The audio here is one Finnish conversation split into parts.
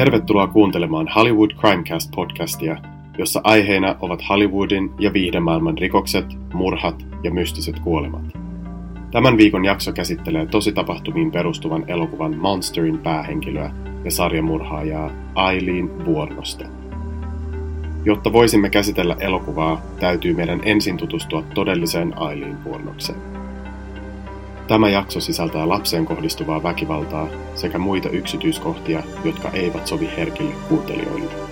Tervetuloa kuuntelemaan Hollywood Crimecast-podcastia, jossa aiheena ovat Hollywoodin ja viihdemaailman rikokset, murhat ja mystiset kuolemat. Tämän viikon jakso käsittelee tositapahtumiin perustuvan elokuvan Monsterin päähenkilöä ja sarjamurhaajaa Aileen Vuornosta. Jotta voisimme käsitellä elokuvaa, täytyy meidän ensin tutustua todelliseen Aileen Vuornokseen. Tämä jakso sisältää lapseen kohdistuvaa väkivaltaa sekä muita yksityiskohtia, jotka eivät sovi herkille kuuntelijoille.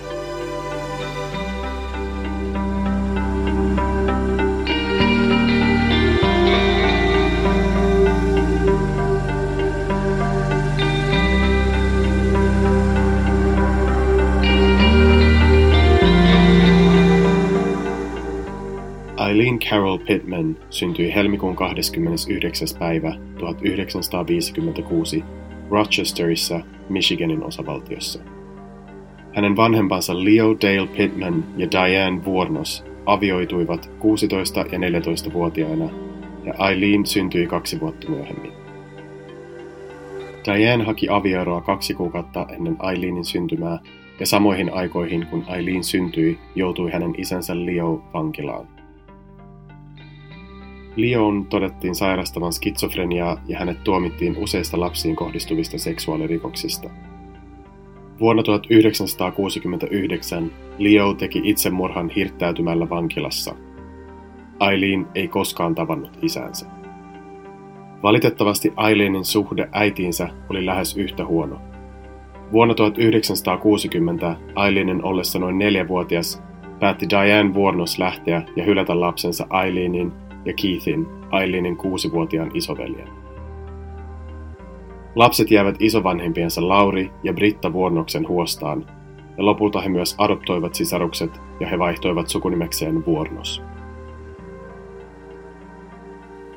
Pittman syntyi helmikuun 29. päivä 1956 Rochesterissa, Michiganin osavaltiossa. Hänen vanhempansa Leo Dale Pittman ja Diane Vuornos avioituivat 16- ja 14-vuotiaina ja Eileen syntyi kaksi vuotta myöhemmin. Diane haki avioeroa kaksi kuukautta ennen Eileenin syntymää ja samoihin aikoihin kun Eileen syntyi, joutui hänen isänsä Leo vankilaan. Leon todettiin sairastavan skitsofreniaa ja hänet tuomittiin useista lapsiin kohdistuvista seksuaalirikoksista. Vuonna 1969 Leo teki itsemurhan hirttäytymällä vankilassa. Aileen ei koskaan tavannut isänsä. Valitettavasti Aileenin suhde äitiinsä oli lähes yhtä huono. Vuonna 1960 Aileenin ollessa noin neljävuotias päätti Diane Vuornos lähteä ja hylätä lapsensa Aileenin ja Keithin, Aileenin kuusivuotiaan isoveljen. Lapset jäävät isovanhempiensa Lauri ja Britta Vuornoksen huostaan, ja lopulta he myös adoptoivat sisarukset ja he vaihtoivat sukunimekseen Vuornos.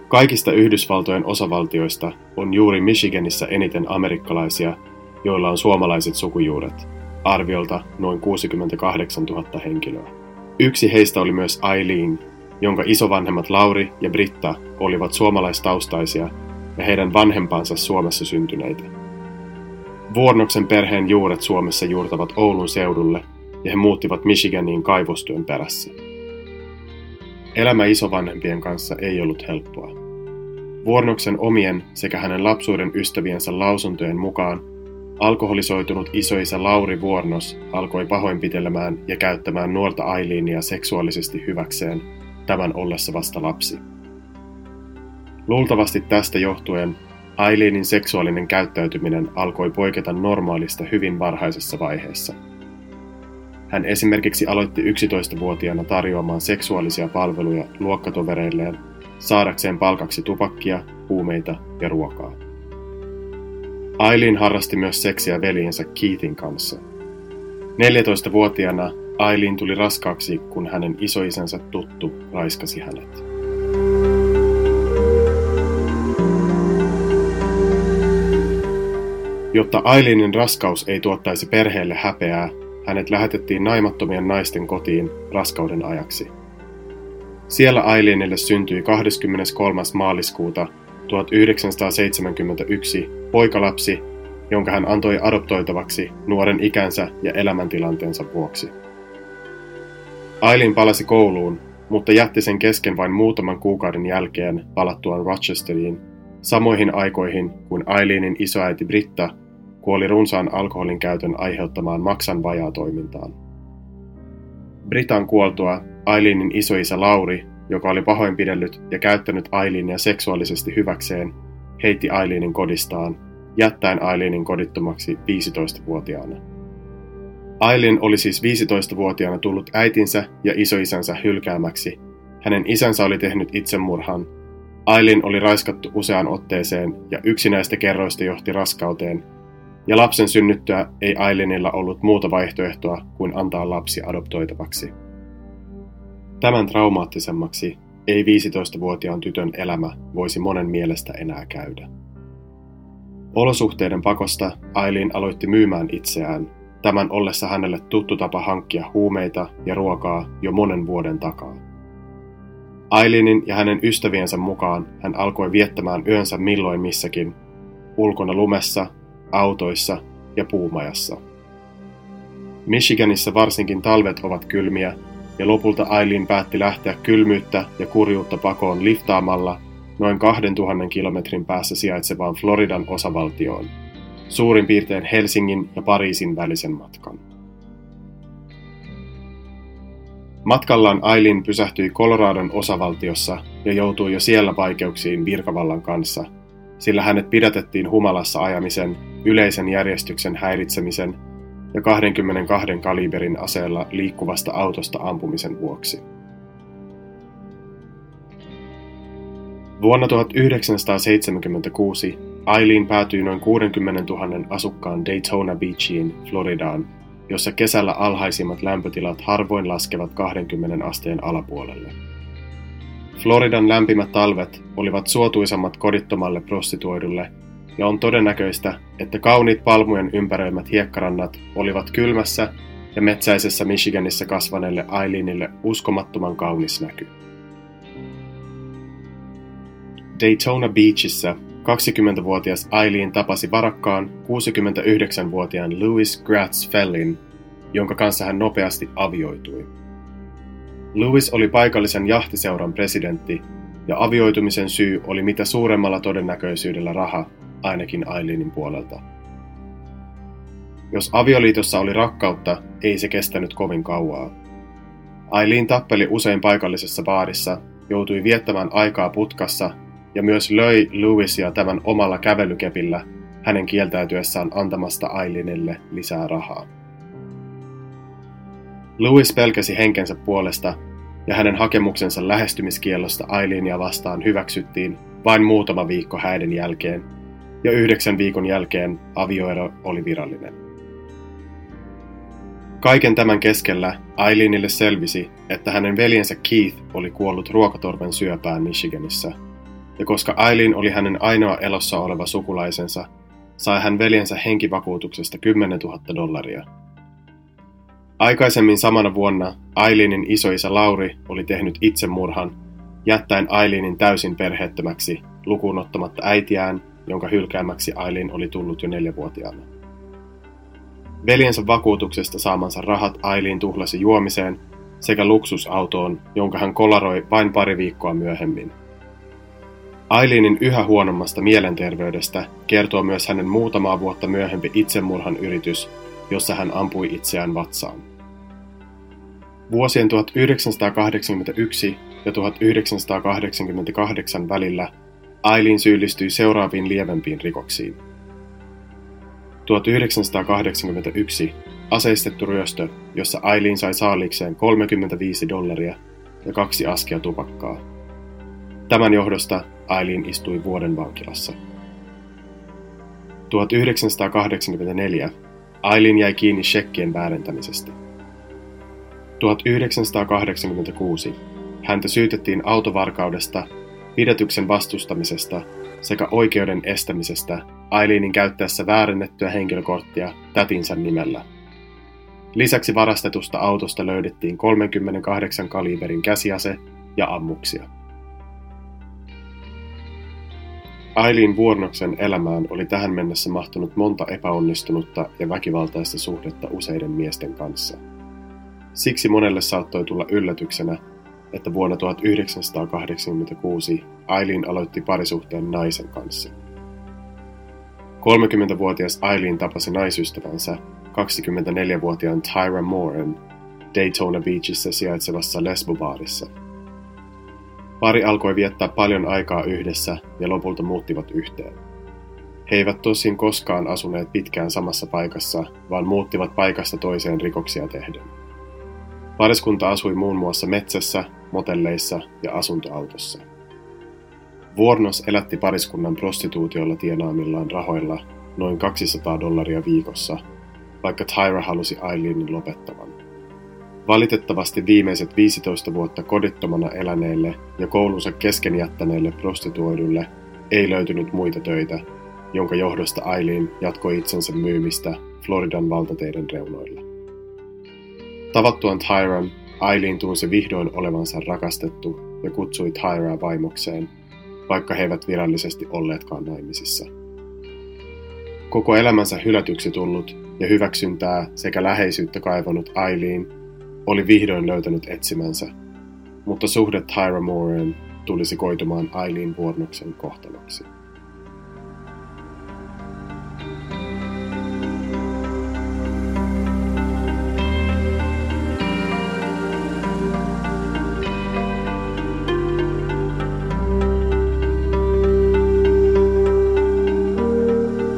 Kaikista Yhdysvaltojen osavaltioista on juuri Michiganissa eniten amerikkalaisia, joilla on suomalaiset sukujuuret, arviolta noin 68 000 henkilöä. Yksi heistä oli myös Eileen, jonka isovanhemmat Lauri ja Britta olivat suomalaistaustaisia ja heidän vanhempansa Suomessa syntyneitä. Vuornoksen perheen juuret Suomessa juurtavat Oulun seudulle ja he muuttivat Michiganiin kaivostyön perässä. Elämä isovanhempien kanssa ei ollut helppoa. Vuornoksen omien sekä hänen lapsuuden ystäviensä lausuntojen mukaan alkoholisoitunut isoisä Lauri Vuornos alkoi pahoinpitelemään ja käyttämään nuorta Ailiinia seksuaalisesti hyväkseen tämän ollessa vasta lapsi. Luultavasti tästä johtuen Aileenin seksuaalinen käyttäytyminen alkoi poiketa normaalista hyvin varhaisessa vaiheessa. Hän esimerkiksi aloitti 11-vuotiaana tarjoamaan seksuaalisia palveluja luokkatovereilleen saadakseen palkaksi tupakkia, huumeita ja ruokaa. Aileen harrasti myös seksiä veljensä Keithin kanssa. 14-vuotiaana Aileen tuli raskaaksi, kun hänen isoisänsä tuttu raiskasi hänet. Jotta Aileenin raskaus ei tuottaisi perheelle häpeää, hänet lähetettiin naimattomien naisten kotiin raskauden ajaksi. Siellä Aileenille syntyi 23. maaliskuuta 1971 poikalapsi, jonka hän antoi adoptoitavaksi nuoren ikänsä ja elämäntilanteensa vuoksi. Ailin palasi kouluun, mutta jätti sen kesken vain muutaman kuukauden jälkeen palattuaan Rochesteriin, samoihin aikoihin kuin Aileenin isoäiti Britta kuoli runsaan alkoholin käytön aiheuttamaan maksan toimintaan. Britan kuoltua Aileenin isoisä Lauri, joka oli pahoinpidellyt ja käyttänyt Ailinia seksuaalisesti hyväkseen, heitti Aileenin kodistaan, jättäen Aileenin kodittomaksi 15-vuotiaana. Aileen oli siis 15-vuotiaana tullut äitinsä ja isoisänsä hylkäämäksi. Hänen isänsä oli tehnyt itsemurhan. Aileen oli raiskattu useaan otteeseen ja yksi näistä kerroista johti raskauteen. Ja lapsen synnyttyä ei Aileenilla ollut muuta vaihtoehtoa kuin antaa lapsi adoptoitavaksi. Tämän traumaattisemmaksi ei 15-vuotiaan tytön elämä voisi monen mielestä enää käydä. Olosuhteiden pakosta Aileen aloitti myymään itseään tämän ollessa hänelle tuttu tapa hankkia huumeita ja ruokaa jo monen vuoden takaa. Ailinin ja hänen ystäviensä mukaan hän alkoi viettämään yönsä milloin missäkin, ulkona lumessa, autoissa ja puumajassa. Michiganissa varsinkin talvet ovat kylmiä, ja lopulta Aileen päätti lähteä kylmyyttä ja kurjuutta pakoon liftaamalla noin 2000 kilometrin päässä sijaitsevaan Floridan osavaltioon, suurin piirtein Helsingin ja Pariisin välisen matkan. Matkallaan Aileen pysähtyi Coloradon osavaltiossa ja joutui jo siellä vaikeuksiin virkavallan kanssa, sillä hänet pidätettiin humalassa ajamisen, yleisen järjestyksen häiritsemisen ja 22 kaliberin aseella liikkuvasta autosta ampumisen vuoksi. Vuonna 1976 Aileen päätyi noin 60 000 asukkaan Daytona Beachiin, Floridaan, jossa kesällä alhaisimmat lämpötilat harvoin laskevat 20 asteen alapuolelle. Floridan lämpimät talvet olivat suotuisammat kodittomalle prostituoidulle, ja on todennäköistä, että kauniit palmujen ympäröimät hiekkarannat olivat kylmässä ja metsäisessä Michiganissa kasvaneelle Aileenille uskomattoman kaunis näky. Daytona Beachissä 20-vuotias Aileen tapasi varakkaan 69-vuotiaan Louis Gratz Fellin, jonka kanssa hän nopeasti avioitui. Louis oli paikallisen jahtiseuran presidentti, ja avioitumisen syy oli mitä suuremmalla todennäköisyydellä raha, ainakin Aileenin puolelta. Jos avioliitossa oli rakkautta, ei se kestänyt kovin kauaa. Aileen tappeli usein paikallisessa baarissa, joutui viettämään aikaa putkassa ja myös löi Louisia tämän omalla kävelykepillä hänen kieltäytyessään antamasta Aileenille lisää rahaa. Louis pelkäsi henkensä puolesta ja hänen hakemuksensa lähestymiskiellosta Aileenia vastaan hyväksyttiin vain muutama viikko häiden jälkeen, ja yhdeksän viikon jälkeen avioero oli virallinen. Kaiken tämän keskellä Aileenille selvisi, että hänen veljensä Keith oli kuollut ruokatorven syöpään Michiganissa, ja koska Aileen oli hänen ainoa elossa oleva sukulaisensa, sai hän veljensä henkivakuutuksesta 10 000 dollaria – Aikaisemmin samana vuonna Aileenin isoisä Lauri oli tehnyt itsemurhan, jättäen Aileenin täysin perheettömäksi, lukuun ottamatta äitiään, jonka hylkäämäksi Aileen oli tullut jo neljävuotiaana. Veljensä vakuutuksesta saamansa rahat Aileen tuhlasi juomiseen sekä luksusautoon, jonka hän kolaroi vain pari viikkoa myöhemmin. Aileenin yhä huonommasta mielenterveydestä kertoo myös hänen muutamaa vuotta myöhempi itsemurhan yritys, jossa hän ampui itseään vatsaan. Vuosien 1981 ja 1988 välillä Aileen syyllistyi seuraaviin lievempiin rikoksiin. 1981 aseistettu ryöstö, jossa Aileen sai saalikseen 35 dollaria ja kaksi askia tupakkaa. Tämän johdosta Aileen istui vuoden vankilassa. 1984 Aileen jäi kiinni shekkien väärentämisestä. 1986 häntä syytettiin autovarkaudesta, pidätyksen vastustamisesta sekä oikeuden estämisestä Aileenin käyttäessä väärennettyä henkilökorttia tätinsä nimellä. Lisäksi varastetusta autosta löydettiin 38 kaliberin käsiase ja ammuksia. Aileen Vuornoksen elämään oli tähän mennessä mahtunut monta epäonnistunutta ja väkivaltaista suhdetta useiden miesten kanssa – Siksi monelle saattoi tulla yllätyksenä, että vuonna 1986 Aileen aloitti parisuhteen naisen kanssa. 30-vuotias Aileen tapasi naisystävänsä 24-vuotiaan Tyra Mooren Daytona Beachissä sijaitsevassa lesbobaarissa. Pari alkoi viettää paljon aikaa yhdessä ja lopulta muuttivat yhteen. He eivät tosin koskaan asuneet pitkään samassa paikassa, vaan muuttivat paikasta toiseen rikoksia tehden. Pariskunta asui muun muassa metsässä, motelleissa ja asuntoautossa. Vuornos elätti pariskunnan prostituutiolla tienaamillaan rahoilla noin 200 dollaria viikossa, vaikka Tyra halusi Aileenin lopettavan. Valitettavasti viimeiset 15 vuotta kodittomana eläneelle ja koulunsa kesken jättäneelle prostituoidulle ei löytynyt muita töitä, jonka johdosta Aileen jatkoi itsensä myymistä Floridan valtateiden reunoilla. Tavattuaan Tyran, Aileen tunsi vihdoin olevansa rakastettu ja kutsui Tyraa vaimokseen, vaikka he eivät virallisesti olleetkaan naimisissa. Koko elämänsä hylätyksi tullut ja hyväksyntää sekä läheisyyttä kaivannut Aileen oli vihdoin löytänyt etsimänsä, mutta suhde Tyra Moreen tulisi koitumaan Aileen vuornoksen kohtaloksi.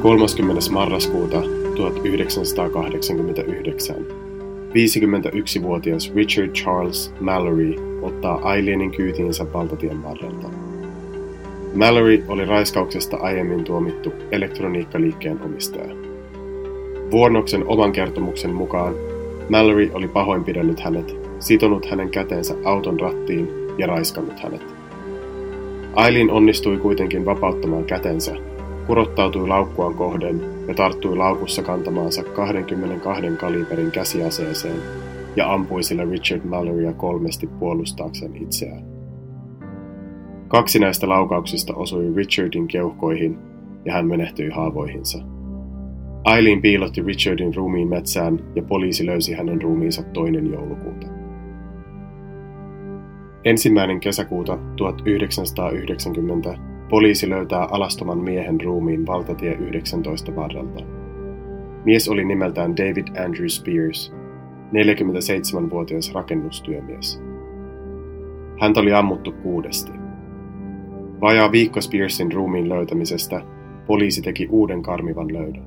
30. marraskuuta 1989 51-vuotias Richard Charles Mallory ottaa Aileenin kyytiinsä valtatien varrelta. Mallory oli raiskauksesta aiemmin tuomittu elektroniikkaliikkeen omistaja. Vuonnoksen oman kertomuksen mukaan Mallory oli pahoinpidellyt hänet, sitonut hänen käteensä auton rattiin ja raiskannut hänet. Aileen onnistui kuitenkin vapauttamaan kätensä kurottautui laukkuaan kohden ja tarttui laukussa kantamaansa 22 kaliberin käsiaseeseen ja ampui sillä Richard Mallorya kolmesti puolustaakseen itseään. Kaksi näistä laukauksista osui Richardin keuhkoihin ja hän menehtyi haavoihinsa. Aileen piilotti Richardin ruumiin metsään ja poliisi löysi hänen ruumiinsa toinen joulukuuta. Ensimmäinen kesäkuuta 1990 Poliisi löytää alastoman miehen ruumiin valtatie 19 varrelta. Mies oli nimeltään David Andrew Spears, 47-vuotias rakennustyömies. Häntä oli ammuttu kuudesti. Vajaa viikko Spearsin ruumiin löytämisestä poliisi teki uuden karmivan löydön.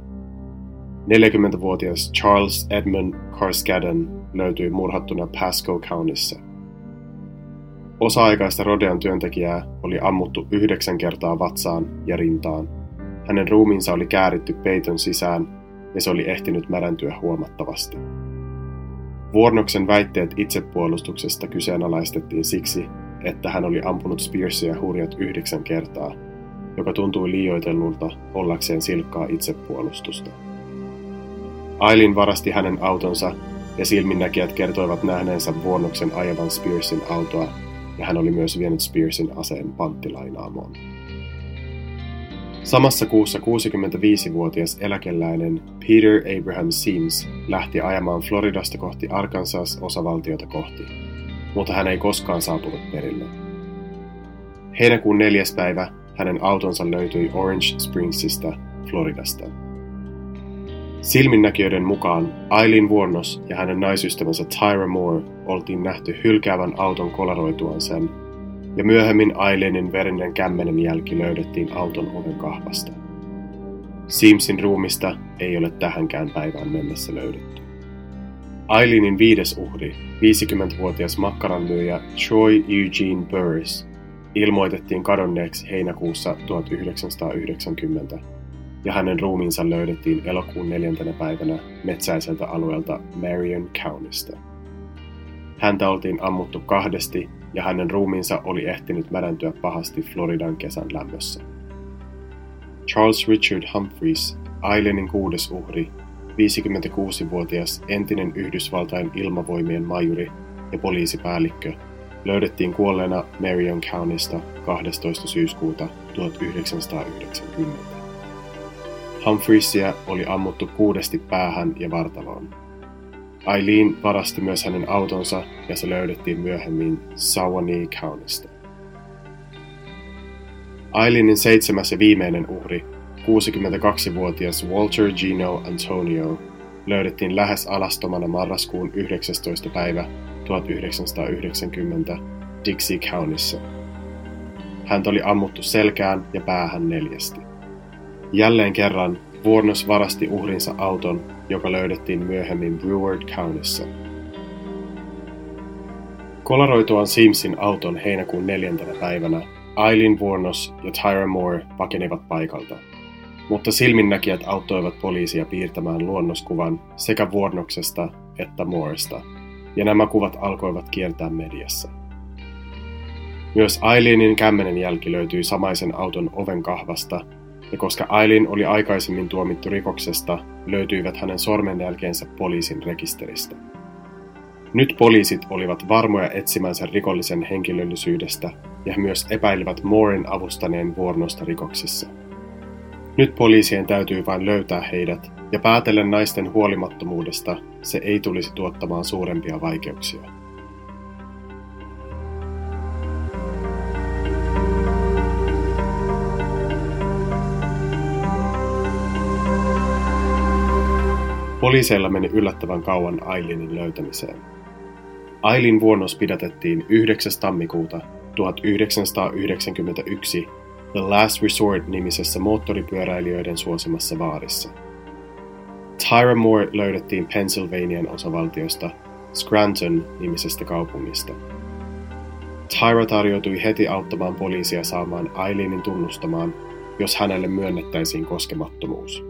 40-vuotias Charles Edmund Carskadden löytyi murhattuna Pasco Countyssa. Osa-aikaista Rodean työntekijää oli ammuttu yhdeksän kertaa vatsaan ja rintaan. Hänen ruumiinsa oli kääritty peiton sisään ja se oli ehtinyt märäntyä huomattavasti. Vuornoksen väitteet itsepuolustuksesta kyseenalaistettiin siksi, että hän oli ampunut Spearsia hurjat yhdeksän kertaa, joka tuntui liioitellulta ollakseen silkkaa itsepuolustusta. Ailin varasti hänen autonsa ja silminnäkijät kertoivat nähneensä Vuornoksen ajavan Spearsin autoa ja hän oli myös vienyt Spearsin aseen panttilainaamoon. Samassa kuussa 65-vuotias eläkeläinen Peter Abraham Sims lähti ajamaan Floridasta kohti Arkansas-osavaltiota kohti, mutta hän ei koskaan saapunut perille. Heinäkuun neljäs päivä hänen autonsa löytyi Orange Springsista, Floridasta. Silminnäkijöiden mukaan Aileen Vuornos ja hänen naisystävänsä Tyra Moore oltiin nähty hylkäävän auton kolaroituaan sen, ja myöhemmin Aileenin verinen kämmenen jälki löydettiin auton oven kahvasta. Simsin ruumista ei ole tähänkään päivään mennessä löydetty. Aileenin viides uhri, 50-vuotias makkaranmyyjä Troy Eugene Burris, ilmoitettiin kadonneeksi heinäkuussa 1990 ja hänen ruumiinsa löydettiin elokuun neljäntenä päivänä metsäiseltä alueelta Marion Countysta. Häntä oltiin ammuttu kahdesti ja hänen ruumiinsa oli ehtinyt märäntyä pahasti Floridan kesän lämmössä. Charles Richard Humphreys, Aileenin kuudes uhri, 56-vuotias entinen Yhdysvaltain ilmavoimien majuri ja poliisipäällikkö, löydettiin kuolleena Marion Countysta 12. syyskuuta 1990. Humphreysia oli ammuttu kuudesti päähän ja vartaloon. Eileen varasti myös hänen autonsa ja se löydettiin myöhemmin Sawanee Countysta. Eileenin seitsemäs ja viimeinen uhri, 62-vuotias Walter Gino Antonio, löydettiin lähes alastomana marraskuun 19. päivä 1990 Dixie Countyssa. Häntä oli ammuttu selkään ja päähän neljästi. Jälleen kerran Vuornos varasti uhrinsa auton, joka löydettiin myöhemmin Breward Countyssa. Kolaroituaan Simsin auton heinäkuun neljäntenä päivänä, Eileen Vuornos ja Tyra Moore pakenivat paikalta. Mutta silminnäkijät auttoivat poliisia piirtämään luonnoskuvan sekä Vuornoksesta että Mooresta, ja nämä kuvat alkoivat kiertää mediassa. Myös Eileenin kämmenen jälki löytyi samaisen auton oven kahvasta ja koska Aileen oli aikaisemmin tuomittu rikoksesta, löytyivät hänen sormenjälkeensä poliisin rekisteristä. Nyt poliisit olivat varmoja etsimänsä rikollisen henkilöllisyydestä ja he myös epäilivät Mooren avustaneen vuornosta rikoksissa. Nyt poliisien täytyy vain löytää heidät, ja päätellen naisten huolimattomuudesta se ei tulisi tuottamaan suurempia vaikeuksia. Poliiseilla meni yllättävän kauan Ailinin löytämiseen. Ailin vuonnos pidätettiin 9. tammikuuta 1991 The Last Resort-nimisessä moottoripyöräilijöiden suosimassa baarissa. Tyra Moore löydettiin Pennsylvanian osavaltiosta Scranton-nimisestä kaupungista. Tyra tarjoutui heti auttamaan poliisia saamaan Aileenin tunnustamaan, jos hänelle myönnettäisiin koskemattomuus.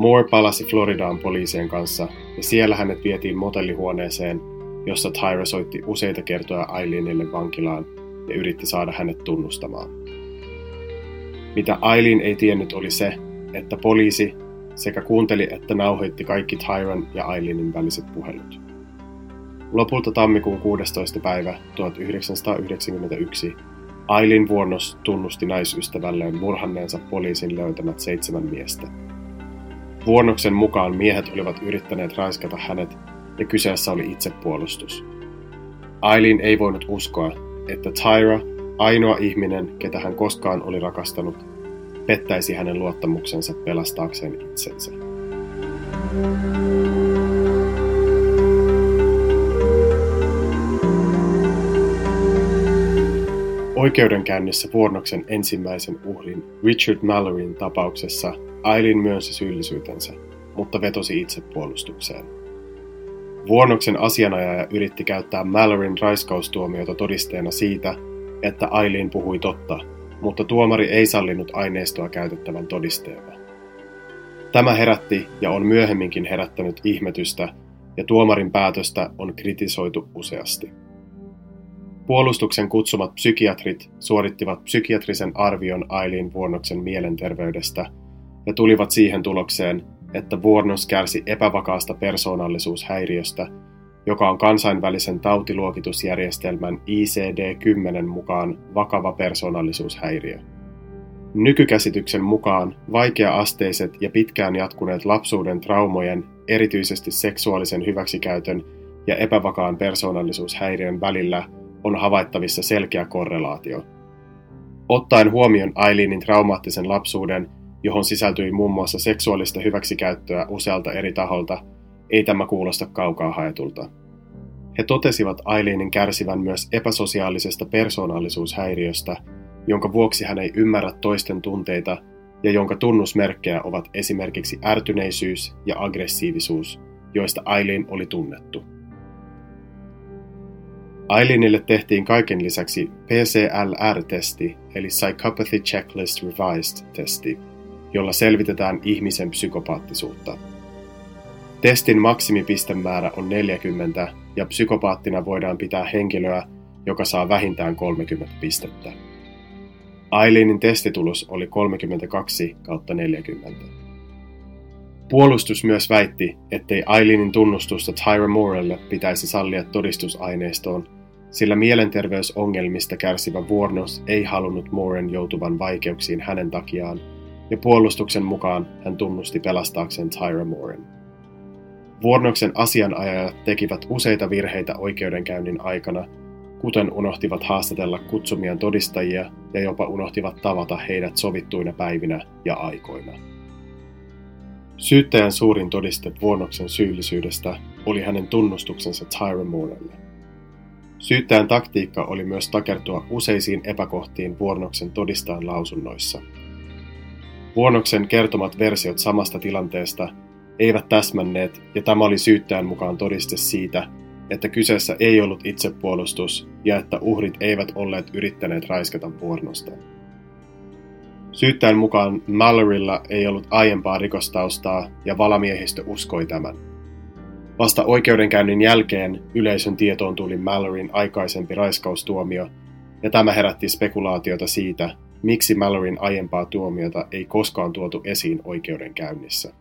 Moore palasi Floridaan poliisien kanssa ja siellä hänet vietiin motellihuoneeseen, jossa Tyra soitti useita kertoja Aileenille vankilaan ja yritti saada hänet tunnustamaan. Mitä Aileen ei tiennyt oli se, että poliisi sekä kuunteli että nauhoitti kaikki Tyron ja Aileenin väliset puhelut. Lopulta tammikuun 16. päivä 1991 Ailin vuonnos tunnusti naisystävälleen murhanneensa poliisin löytämät seitsemän miestä. Vuonnoksen mukaan miehet olivat yrittäneet raiskata hänet ja kyseessä oli itsepuolustus. Ailin ei voinut uskoa, että Tyra ainoa ihminen, ketä hän koskaan oli rakastanut, pettäisi hänen luottamuksensa pelastaakseen itsensä. Oikeudenkäynnissä vuonnoksen ensimmäisen uhrin Richard Malloryn tapauksessa Aileen myönsi syyllisyytensä, mutta vetosi itsepuolustukseen. Vuonnoksen asianajaja yritti käyttää Malloryn raiskaustuomiota todisteena siitä, että Aileen puhui totta, mutta tuomari ei sallinut aineistoa käytettävän todisteena. Tämä herätti ja on myöhemminkin herättänyt ihmetystä, ja tuomarin päätöstä on kritisoitu useasti. Puolustuksen kutsumat psykiatrit suorittivat psykiatrisen arvion Aileen Vuonnoksen mielenterveydestä ja tulivat siihen tulokseen, että Vuornos kärsi epävakaasta persoonallisuushäiriöstä joka on kansainvälisen tautiluokitusjärjestelmän ICD-10 mukaan vakava persoonallisuushäiriö. Nykykäsityksen mukaan vaikea-asteiset ja pitkään jatkuneet lapsuuden traumojen, erityisesti seksuaalisen hyväksikäytön ja epävakaan persoonallisuushäiriön välillä on havaittavissa selkeä korrelaatio. Ottaen huomioon Aileenin traumaattisen lapsuuden, johon sisältyi muun muassa seksuaalista hyväksikäyttöä usealta eri taholta – ei tämä kuulosta kaukaa haetulta. He totesivat Aileenin kärsivän myös epäsosiaalisesta persoonallisuushäiriöstä, jonka vuoksi hän ei ymmärrä toisten tunteita ja jonka tunnusmerkkejä ovat esimerkiksi ärtyneisyys ja aggressiivisuus, joista Aileen oli tunnettu. Aileenille tehtiin kaiken lisäksi PCLR-testi, eli Psychopathy Checklist Revised-testi, jolla selvitetään ihmisen psykopaattisuutta – Testin maksimipistemäärä on 40 ja psykopaattina voidaan pitää henkilöä, joka saa vähintään 30 pistettä. Aileenin testitulos oli 32 kautta 40. Puolustus myös väitti, ettei Aileenin tunnustusta Tyra Morelle pitäisi sallia todistusaineistoon, sillä mielenterveysongelmista kärsivä Vuornos ei halunnut Moren joutuvan vaikeuksiin hänen takiaan, ja puolustuksen mukaan hän tunnusti pelastaakseen Tyra Moren. Vuornoksen asianajajat tekivät useita virheitä oikeudenkäynnin aikana, kuten unohtivat haastatella kutsumien todistajia ja jopa unohtivat tavata heidät sovittuina päivinä ja aikoina. Syyttäjän suurin todiste Vuornoksen syyllisyydestä oli hänen tunnustuksensa Tyra Moorelle. Syyttäjän taktiikka oli myös takertua useisiin epäkohtiin Vuornoksen todistajan lausunnoissa. Vuornoksen kertomat versiot samasta tilanteesta eivät täsmänneet, ja tämä oli syyttäjän mukaan todiste siitä, että kyseessä ei ollut itsepuolustus ja että uhrit eivät olleet yrittäneet raiskata vuornosta. Syyttäjän mukaan Mallorylla ei ollut aiempaa rikostaustaa ja valamiehistö uskoi tämän. Vasta oikeudenkäynnin jälkeen yleisön tietoon tuli Malloryn aikaisempi raiskaustuomio, ja tämä herätti spekulaatiota siitä, miksi Malloryn aiempaa tuomiota ei koskaan tuotu esiin oikeudenkäynnissä.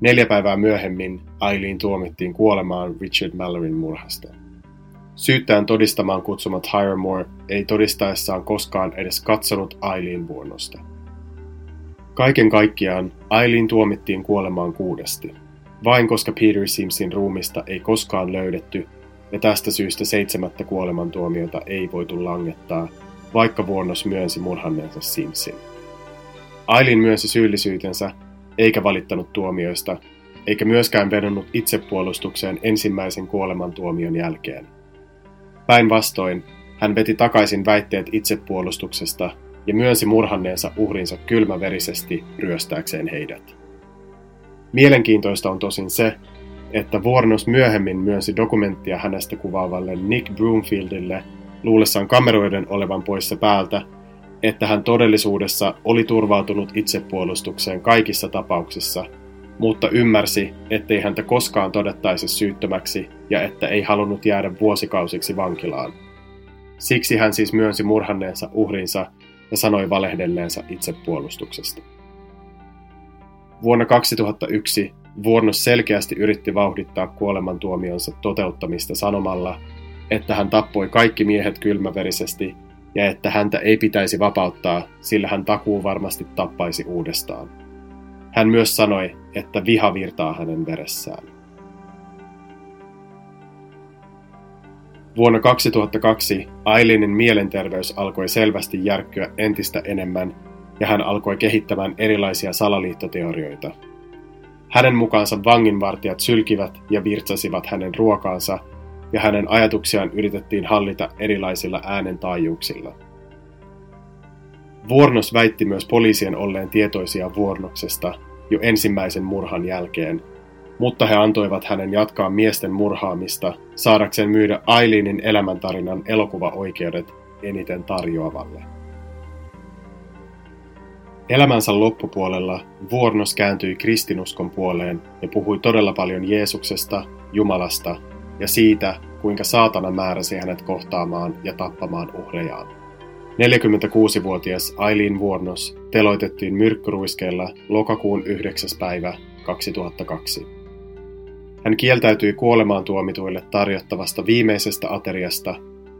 Neljä päivää myöhemmin Aileen tuomittiin kuolemaan Richard Malloryn murhasta. Syyttäjän todistamaan kutsuma Tyra Moore ei todistaessaan koskaan edes katsonut Aileen vuonnosta. Kaiken kaikkiaan Aileen tuomittiin kuolemaan kuudesti, vain koska Peter Simsin ruumista ei koskaan löydetty ja tästä syystä seitsemättä kuolemantuomiota ei voitu langettaa, vaikka vuonnos myönsi murhanneensa Simsin. Aileen myönsi syyllisyytensä eikä valittanut tuomioista, eikä myöskään vedonnut itsepuolustukseen ensimmäisen kuolemantuomion jälkeen. Päinvastoin, hän veti takaisin väitteet itsepuolustuksesta ja myönsi murhanneensa uhrinsa kylmäverisesti ryöstääkseen heidät. Mielenkiintoista on tosin se, että Vuornos myöhemmin myönsi dokumenttia hänestä kuvaavalle Nick Broomfieldille luullessaan kameroiden olevan poissa päältä, että hän todellisuudessa oli turvautunut itsepuolustukseen kaikissa tapauksissa, mutta ymmärsi, ettei häntä koskaan todettaisi syyttömäksi ja että ei halunnut jäädä vuosikausiksi vankilaan. Siksi hän siis myönsi murhanneensa uhrinsa ja sanoi valehdelleensa itsepuolustuksesta. Vuonna 2001 Vuornos selkeästi yritti vauhdittaa kuolemantuomionsa toteuttamista sanomalla, että hän tappoi kaikki miehet kylmäverisesti ja että häntä ei pitäisi vapauttaa, sillä hän takuu varmasti tappaisi uudestaan. Hän myös sanoi, että viha virtaa hänen veressään. Vuonna 2002 Ailinin mielenterveys alkoi selvästi järkkyä entistä enemmän ja hän alkoi kehittämään erilaisia salaliittoteorioita. Hänen mukaansa vanginvartijat sylkivät ja virtsasivat hänen ruokaansa ja hänen ajatuksiaan yritettiin hallita erilaisilla äänentaajuuksilla. Vuornos väitti myös poliisien olleen tietoisia Vuornoksesta jo ensimmäisen murhan jälkeen, mutta he antoivat hänen jatkaa miesten murhaamista saadakseen myydä Aileenin elämäntarinan elokuvaoikeudet eniten tarjoavalle. Elämänsä loppupuolella Vuornos kääntyi kristinuskon puoleen ja puhui todella paljon Jeesuksesta, Jumalasta ja siitä, kuinka saatana määräsi hänet kohtaamaan ja tappamaan uhrejaan. 46-vuotias Aileen Vuornos teloitettiin myrkkyruiskeella lokakuun 9. päivä 2002. Hän kieltäytyi kuolemaan tuomituille tarjottavasta viimeisestä ateriasta,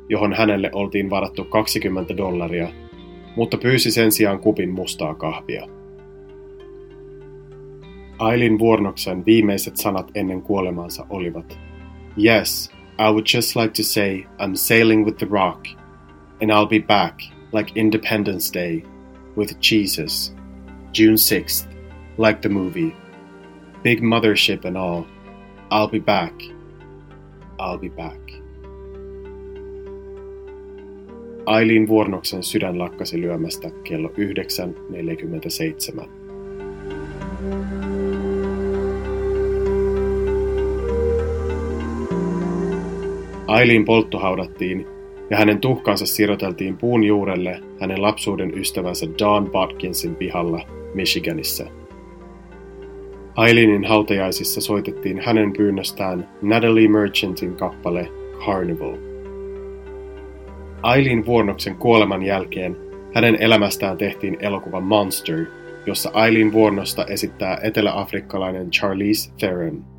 johon hänelle oltiin varattu 20 dollaria, mutta pyysi sen sijaan kupin mustaa kahvia. Ailin Vuornoksen viimeiset sanat ennen kuolemaansa olivat Yes, I would just like to say I'm sailing with the rock, and I'll be back like Independence Day with Jesus, June 6th, like the movie. Big mothership and all. I'll be back. I'll be back. Ailin Vuornoksen sydän lakkasi lyömästä kello 9.47. Ailin polttohaudattiin ja hänen tuhkansa siroteltiin puun juurelle hänen lapsuuden ystävänsä Don Watkinsin pihalla Michiganissa. Aileenin hautajaisissa soitettiin hänen pyynnöstään Natalie Merchantin kappale Carnival. Aileen Vuornoksen kuoleman jälkeen hänen elämästään tehtiin elokuva Monster, jossa Aileen Vuornosta esittää eteläafrikkalainen Charlize Theron.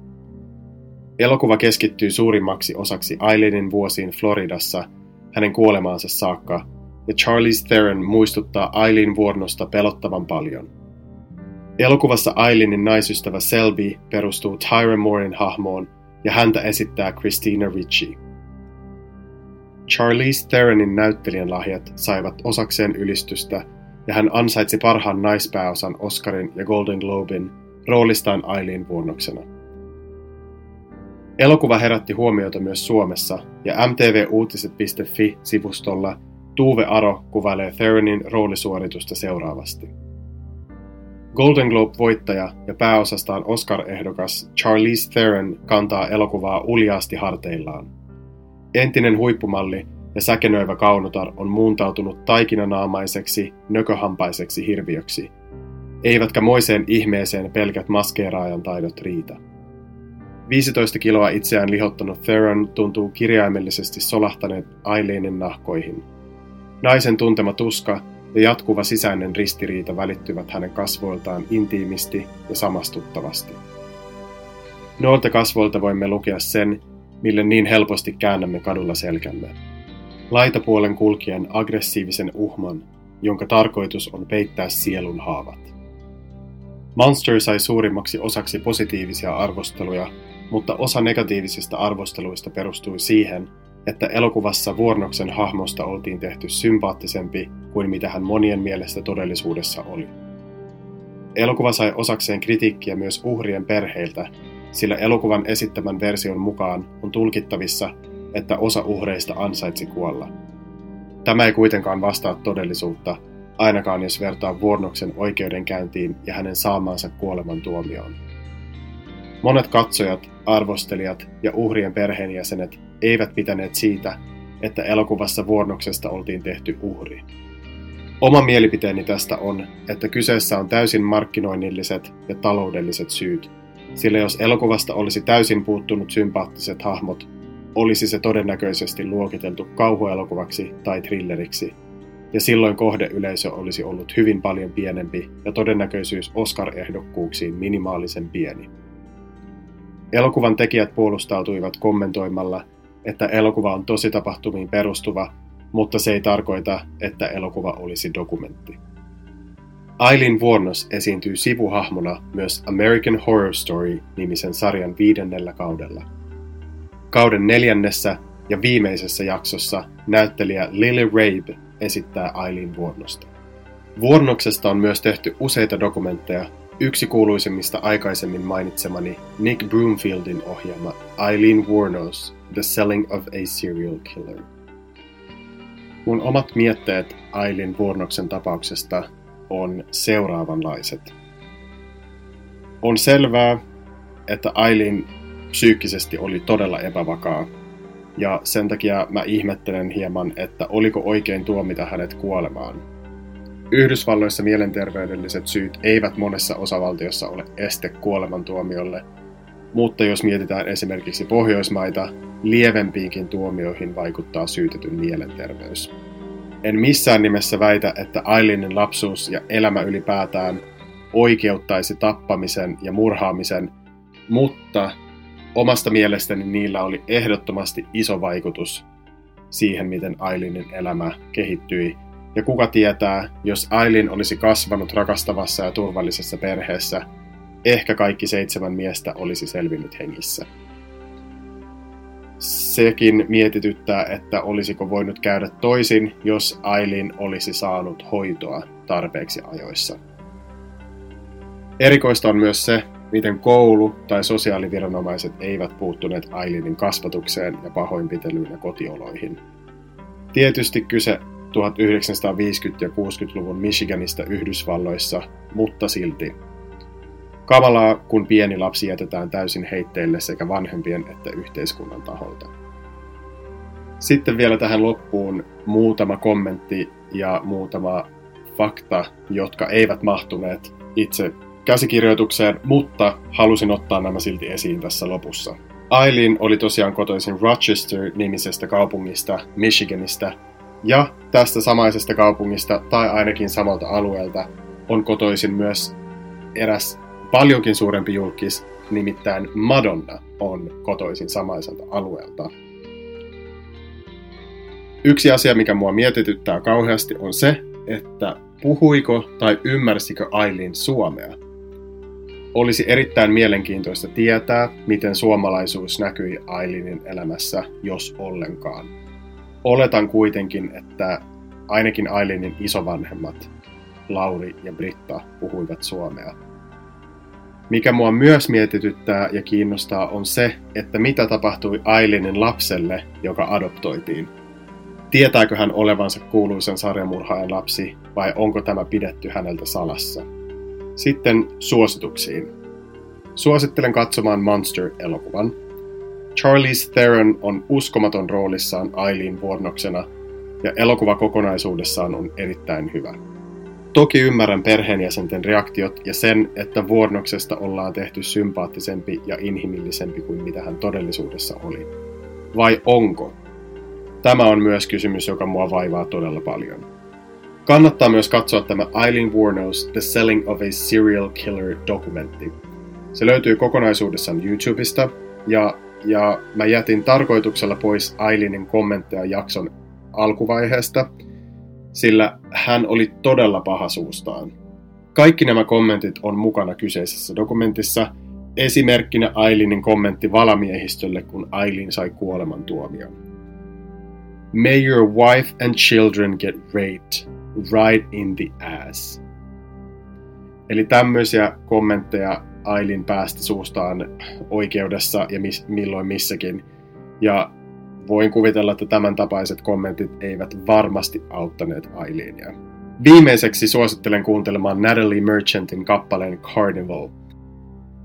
Elokuva keskittyy suurimmaksi osaksi Aileenin vuosiin Floridassa hänen kuolemaansa saakka, ja Charlize Theron muistuttaa Aileen Vuornosta pelottavan paljon. Elokuvassa Aileenin naisystävä Selby perustuu Tyra Moorein hahmoon ja häntä esittää Christina Ricci. Charlize Theronin näyttelijän lahjat saivat osakseen ylistystä ja hän ansaitsi parhaan naispääosan Oscarin ja Golden Globin roolistaan Aileen vuonnoksena. Elokuva herätti huomiota myös Suomessa ja mtvuutiset.fi-sivustolla Tuve Aro kuvailee Theronin roolisuoritusta seuraavasti. Golden Globe-voittaja ja pääosastaan Oscar-ehdokas Charlize Theron kantaa elokuvaa uljaasti harteillaan. Entinen huippumalli ja säkenöivä kaunotar on muuntautunut taikinanaamaiseksi, nököhampaiseksi hirviöksi. Eivätkä moiseen ihmeeseen pelkät maskeeraajan taidot riitä. 15 kiloa itseään lihottanut Theron tuntuu kirjaimellisesti solahtaneet Aileenin nahkoihin. Naisen tuntema tuska ja jatkuva sisäinen ristiriita välittyvät hänen kasvoiltaan intiimisti ja samastuttavasti. Noilta kasvoilta voimme lukea sen, mille niin helposti käännämme kadulla selkämme. Laitapuolen kulkijan aggressiivisen uhman, jonka tarkoitus on peittää sielun haavat. Monster sai suurimmaksi osaksi positiivisia arvosteluja, mutta osa negatiivisista arvosteluista perustui siihen, että elokuvassa Vuornoksen hahmosta oltiin tehty sympaattisempi kuin mitä hän monien mielestä todellisuudessa oli. Elokuva sai osakseen kritiikkiä myös uhrien perheiltä, sillä elokuvan esittämän version mukaan on tulkittavissa, että osa uhreista ansaitsi kuolla. Tämä ei kuitenkaan vastaa todellisuutta, ainakaan jos vertaa Vuornoksen oikeudenkäyntiin ja hänen saamaansa kuoleman tuomioon. Monet katsojat, arvostelijat ja uhrien perheenjäsenet eivät pitäneet siitä, että elokuvassa Vuornoksesta oltiin tehty uhri. Oma mielipiteeni tästä on, että kyseessä on täysin markkinoinnilliset ja taloudelliset syyt, sillä jos elokuvasta olisi täysin puuttunut sympaattiset hahmot, olisi se todennäköisesti luokiteltu kauhuelokuvaksi tai thrilleriksi, ja silloin kohdeyleisö olisi ollut hyvin paljon pienempi ja todennäköisyys Oscar-ehdokkuuksiin minimaalisen pieni. Elokuvan tekijät puolustautuivat kommentoimalla, että elokuva on tositapahtumiin perustuva, mutta se ei tarkoita, että elokuva olisi dokumentti. Aileen Vuornos esiintyy sivuhahmona myös American Horror Story-nimisen sarjan viidennellä kaudella. Kauden neljännessä ja viimeisessä jaksossa näyttelijä Lily Rabe esittää Aileen Vuornosta. Vuornoksesta on myös tehty useita dokumentteja, yksi kuuluisimmista aikaisemmin mainitsemani Nick Broomfieldin ohjaama Eileen Wuornos The Selling of a Serial Killer. Mun omat mietteet Aileen Vuornoksen tapauksesta on seuraavanlaiset. On selvää, että Aileen psyykkisesti oli todella epävakaa, ja sen takia mä ihmettelen hieman, että oliko oikein tuomita hänet kuolemaan. Yhdysvalloissa mielenterveydelliset syyt eivät monessa osavaltiossa ole este kuolemantuomiolle, mutta jos mietitään esimerkiksi Pohjoismaita, lievempiinkin tuomioihin vaikuttaa syytetyn mielenterveys. En missään nimessä väitä, että Ailinin lapsuus ja elämä ylipäätään oikeuttaisi tappamisen ja murhaamisen, mutta omasta mielestäni niillä oli ehdottomasti iso vaikutus siihen, miten Ailinin elämä kehittyi. Ja kuka tietää, jos Ailin olisi kasvanut rakastavassa ja turvallisessa perheessä, ehkä kaikki seitsemän miestä olisi selvinnyt hengissä sekin mietityttää, että olisiko voinut käydä toisin, jos Ailin olisi saanut hoitoa tarpeeksi ajoissa. Erikoista on myös se, miten koulu tai sosiaaliviranomaiset eivät puuttuneet Ailinin kasvatukseen ja pahoinpitelyyn ja kotioloihin. Tietysti kyse 1950- ja 60-luvun Michiganista Yhdysvalloissa, mutta silti Kamalaa, kun pieni lapsi jätetään täysin heitteille sekä vanhempien että yhteiskunnan taholta. Sitten vielä tähän loppuun muutama kommentti ja muutama fakta, jotka eivät mahtuneet itse käsikirjoitukseen, mutta halusin ottaa nämä silti esiin tässä lopussa. Aileen oli tosiaan kotoisin Rochester-nimisestä kaupungista Michiganista, ja tästä samaisesta kaupungista, tai ainakin samalta alueelta, on kotoisin myös eräs paljonkin suurempi julkis, nimittäin Madonna on kotoisin samaiselta alueelta. Yksi asia, mikä mua mietityttää kauheasti, on se, että puhuiko tai ymmärsikö Aileen suomea. Olisi erittäin mielenkiintoista tietää, miten suomalaisuus näkyi Aileenin elämässä, jos ollenkaan. Oletan kuitenkin, että ainakin Aileenin isovanhemmat, Lauri ja Britta, puhuivat suomea. Mikä mua myös mietityttää ja kiinnostaa on se, että mitä tapahtui Ailinin lapselle, joka adoptoitiin. Tietääkö hän olevansa kuuluisen sarjamurhaajan lapsi vai onko tämä pidetty häneltä salassa? Sitten suosituksiin. Suosittelen katsomaan Monster-elokuvan. Charlize Theron on uskomaton roolissaan Aileen vuornoksena ja elokuva kokonaisuudessaan on erittäin hyvä. Toki ymmärrän perheenjäsenten reaktiot ja sen, että Vuornoksesta ollaan tehty sympaattisempi ja inhimillisempi kuin mitä hän todellisuudessa oli. Vai onko? Tämä on myös kysymys, joka mua vaivaa todella paljon. Kannattaa myös katsoa tämä Eileen Wuornos The Selling of a Serial Killer dokumentti. Se löytyy kokonaisuudessaan YouTubesta, ja ja mä jätin tarkoituksella pois Ailinin kommentteja jakson alkuvaiheesta, sillä hän oli todella paha suustaan. Kaikki nämä kommentit on mukana kyseisessä dokumentissa, esimerkkinä Ailinin kommentti valamiehistölle, kun Ailin sai kuolemantuomion. May your wife and children get raped right in the ass. Eli tämmöisiä kommentteja Ailin päästä suustaan oikeudessa ja mis, milloin missäkin. Ja voin kuvitella, että tämän tapaiset kommentit eivät varmasti auttaneet Ailinia. Viimeiseksi suosittelen kuuntelemaan Natalie Merchantin kappaleen Carnival.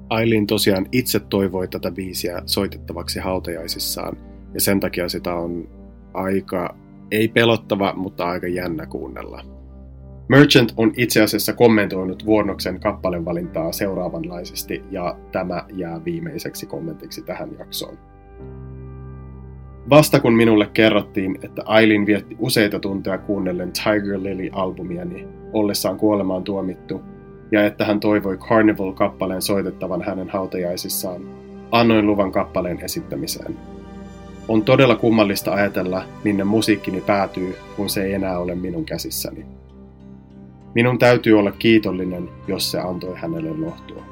Aileen tosiaan itse toivoi tätä biisiä soitettavaksi hautajaisissaan, ja sen takia sitä on aika, ei pelottava, mutta aika jännä kuunnella. Merchant on itse asiassa kommentoinut Vuornoksen kappalen valintaa seuraavanlaisesti, ja tämä jää viimeiseksi kommentiksi tähän jaksoon. Vasta kun minulle kerrottiin, että Aileen vietti useita tunteja kuunnellen Tiger Lily-albumiani ollessaan kuolemaan tuomittu, ja että hän toivoi Carnival-kappaleen soitettavan hänen hautajaisissaan, annoin luvan kappaleen esittämiseen. On todella kummallista ajatella, minne musiikkini päätyy, kun se ei enää ole minun käsissäni. Minun täytyy olla kiitollinen, jos se antoi hänelle lohtua.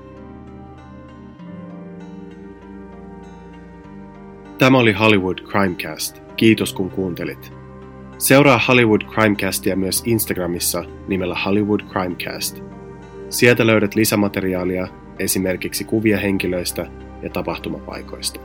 Tämä oli Hollywood Crimecast. Kiitos kun kuuntelit. Seuraa Hollywood Crimecastia myös Instagramissa nimellä Hollywood Crimecast. Sieltä löydät lisämateriaalia, esimerkiksi kuvia henkilöistä ja tapahtumapaikoista.